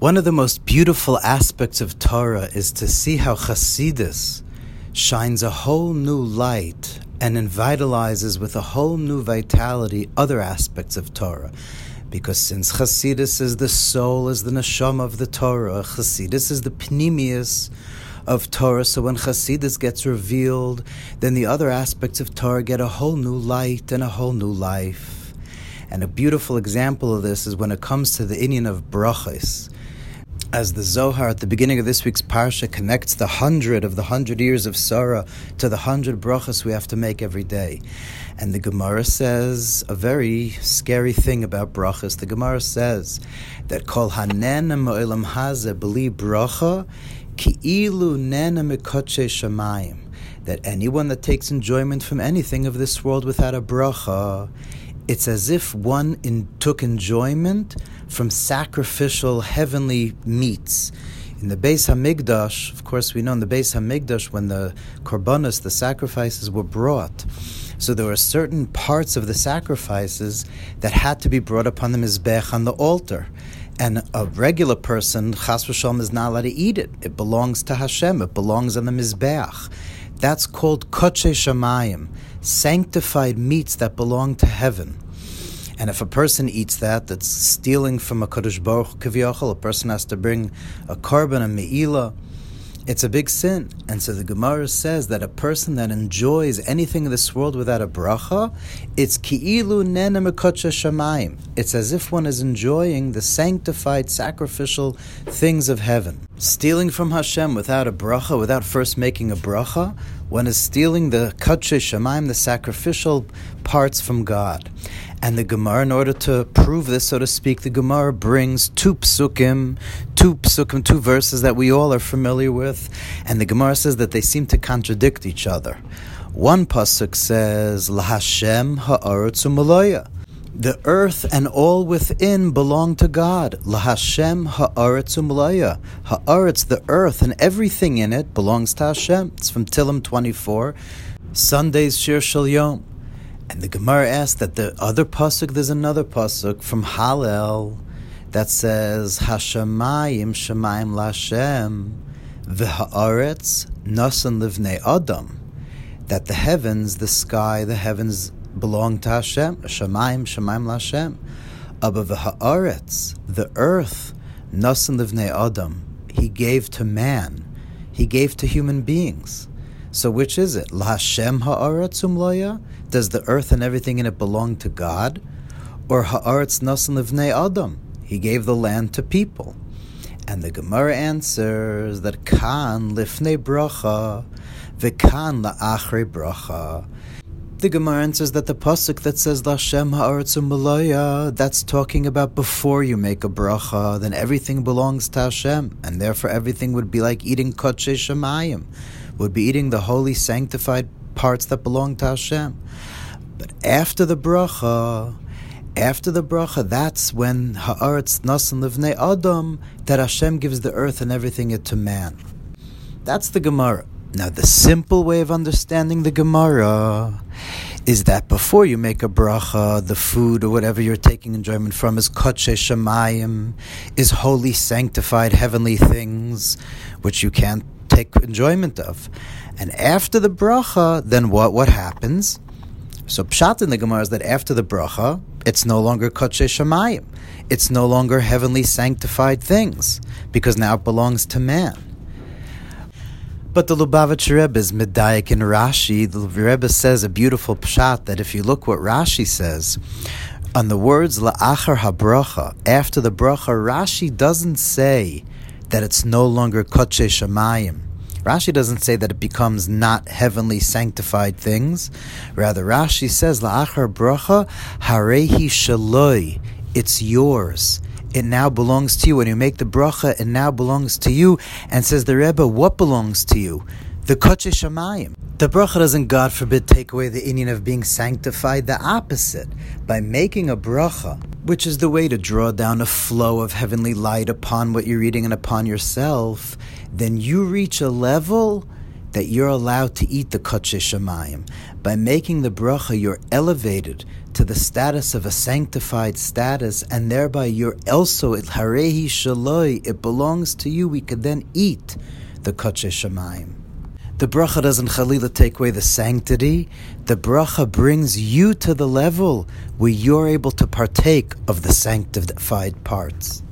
One of the most beautiful aspects of Torah is to see how Chasidus shines a whole new light and vitalizes with a whole new vitality other aspects of Torah. Because since Chasidus is the soul, is the neshama of the Torah, Chasidus is the pnimius of Torah. So when Chasidus gets revealed, then the other aspects of Torah get a whole new light and a whole new life. And a beautiful example of this is when it comes to the inyan of brachas as the Zohar at the beginning of this week's parsha connects the hundred of the hundred years of Sarah to the hundred brachas we have to make every day. And the Gemara says a very scary thing about brachas. The Gemara says that kol hanen mo'ilam haze beli bracha ki ilu nena mikoche shamayim. That anyone that takes enjoyment from anything of this world without a bracha it's as if one in, took enjoyment from sacrificial heavenly meats. In the Beis Hamikdash, of course, we know in the Beis Hamikdash when the korbanos, the sacrifices, were brought. So there were certain parts of the sacrifices that had to be brought upon the mizbech on the altar. And a regular person, chas v'shalom, is not allowed to eat it. It belongs to Hashem. It belongs on the mizbech. That's called koche shamayim sanctified meats that belong to heaven. And if a person eats that, that's stealing from a Kadosh Baruch Kaviyachal, a person has to bring a korban, a me'ilah, it's a big sin. And so the Gemara says that a person that enjoys anything in this world without a bracha, it's ki'ilu nena shamayim. It's as if one is enjoying the sanctified sacrificial things of heaven. Stealing from Hashem without a bracha, without first making a bracha, one is stealing the katshe shamayim, the sacrificial parts from God. And the Gemara, in order to prove this, so to speak, the Gemara brings two psukim, two psukim, two verses that we all are familiar with, and the Gemara says that they seem to contradict each other. One pasuk says, "Lahashem ha'aretz u'maloya." The earth and all within belong to God. Lahashem ha'aretz u'maloya. Ha'aretz, the earth and everything in it belongs to Hashem. It's from Tehillim 24. Sunday's Shir Shel Yom. And the Gemara asks that the other pasuk, there's another pasuk from Hallel that says Hashemayim Shemayim Lashem v'haaretz Nasan Livnei Adam that the heavens, the sky, the heavens belong to Hashem. Shemayim Shemayim Lashem. Abba v'haaretz the earth Nasan Livnei Adam He gave to man. He gave to human beings. So which is it? Lashem haaretz umloya does the earth and everything in it belong to God? Or ha'aretz nasan livnei adam? He gave the land to people. And the Gemara answers that kan lifnei bracha, v'kan la'achre bracha. The Gemara answers that the pasuk that says "Lashem ha'aretz malaya" that's talking about before you make a bracha, then everything belongs to Hashem, and therefore everything would be like eating kodesh shemayim, would be eating the holy sanctified parts that belong to Hashem. But after the bracha, after the bracha, that's when haaretz nasan livnei adam that Hashem gives the earth and everything it to man. That's the Gemara. Now, the simple way of understanding the Gemara is that before you make a bracha, the food or whatever you're taking enjoyment from is kodshe shemayim, is holy, sanctified, heavenly things, which you can't take enjoyment of. And after the bracha, then what, what happens? So pshat in the Gemara is that after the bracha, it's no longer kodshe shemayim. It's no longer heavenly sanctified things, because now it belongs to man. But the Lubavitch Rebbe is medayik in Rashi. The Rebbe says a beautiful pshat that if you look what Rashi says, on the words la'achar habracha, after the bracha, Rashi doesn't say that it's no longer kodshe shemayim. Rashi doesn't say that it becomes not heavenly sanctified things. Rather, Rashi says, La'achar bracha harehi shaloi. It's yours. It now belongs to you. When you make the bracha, it now belongs to you. And says the Rebbe, what belongs to you? The kodesh shamayim. The bracha doesn't, God forbid, take away the inyan of being sanctified. The opposite. By making a bracha, which is the way to draw down a flow of heavenly light upon what you're eating and upon yourself, then you reach a level that you're allowed to eat the Kodesh Shemayim. By making the bracha, you're elevated to the status of a sanctified status, and thereby you're also it harehi shaloi. It belongs to you. We could then eat the Kodesh Shemayim. The bracha doesn't chalila take away the sanctity. The bracha brings you to the level where you're able to partake of the sanctified parts.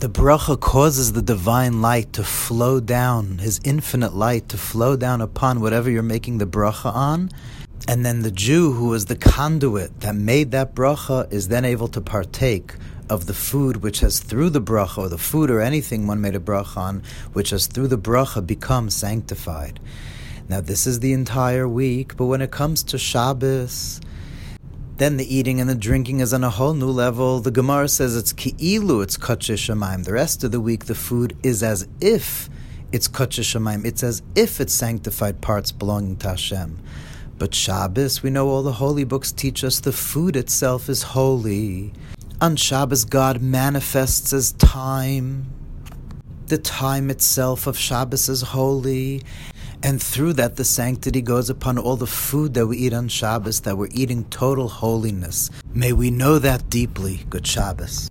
The bracha causes the divine light to flow down, His infinite light to flow down upon whatever you're making the bracha on. And then the Jew who was the conduit that made that bracha is then able to partake of the food which has through the bracha, or the food or anything one made a bracha on, which has through the bracha become sanctified. Now this is the entire week, but when it comes to Shabbos, then the eating and the drinking is on a whole new level. The Gemara says it's ki'ilu, it's kotche shemaim. The rest of the week, the food is as if it's kotche shemaim. It's as if it's sanctified parts belonging to Hashem. But Shabbos, we know all the holy books teach us the food itself is holy. On Shabbos, God manifests as time. The time itself of Shabbos is holy. And through that, the sanctity goes upon all the food that we eat on Shabbos, that we're eating total holiness. May we know that deeply. Good Shabbos.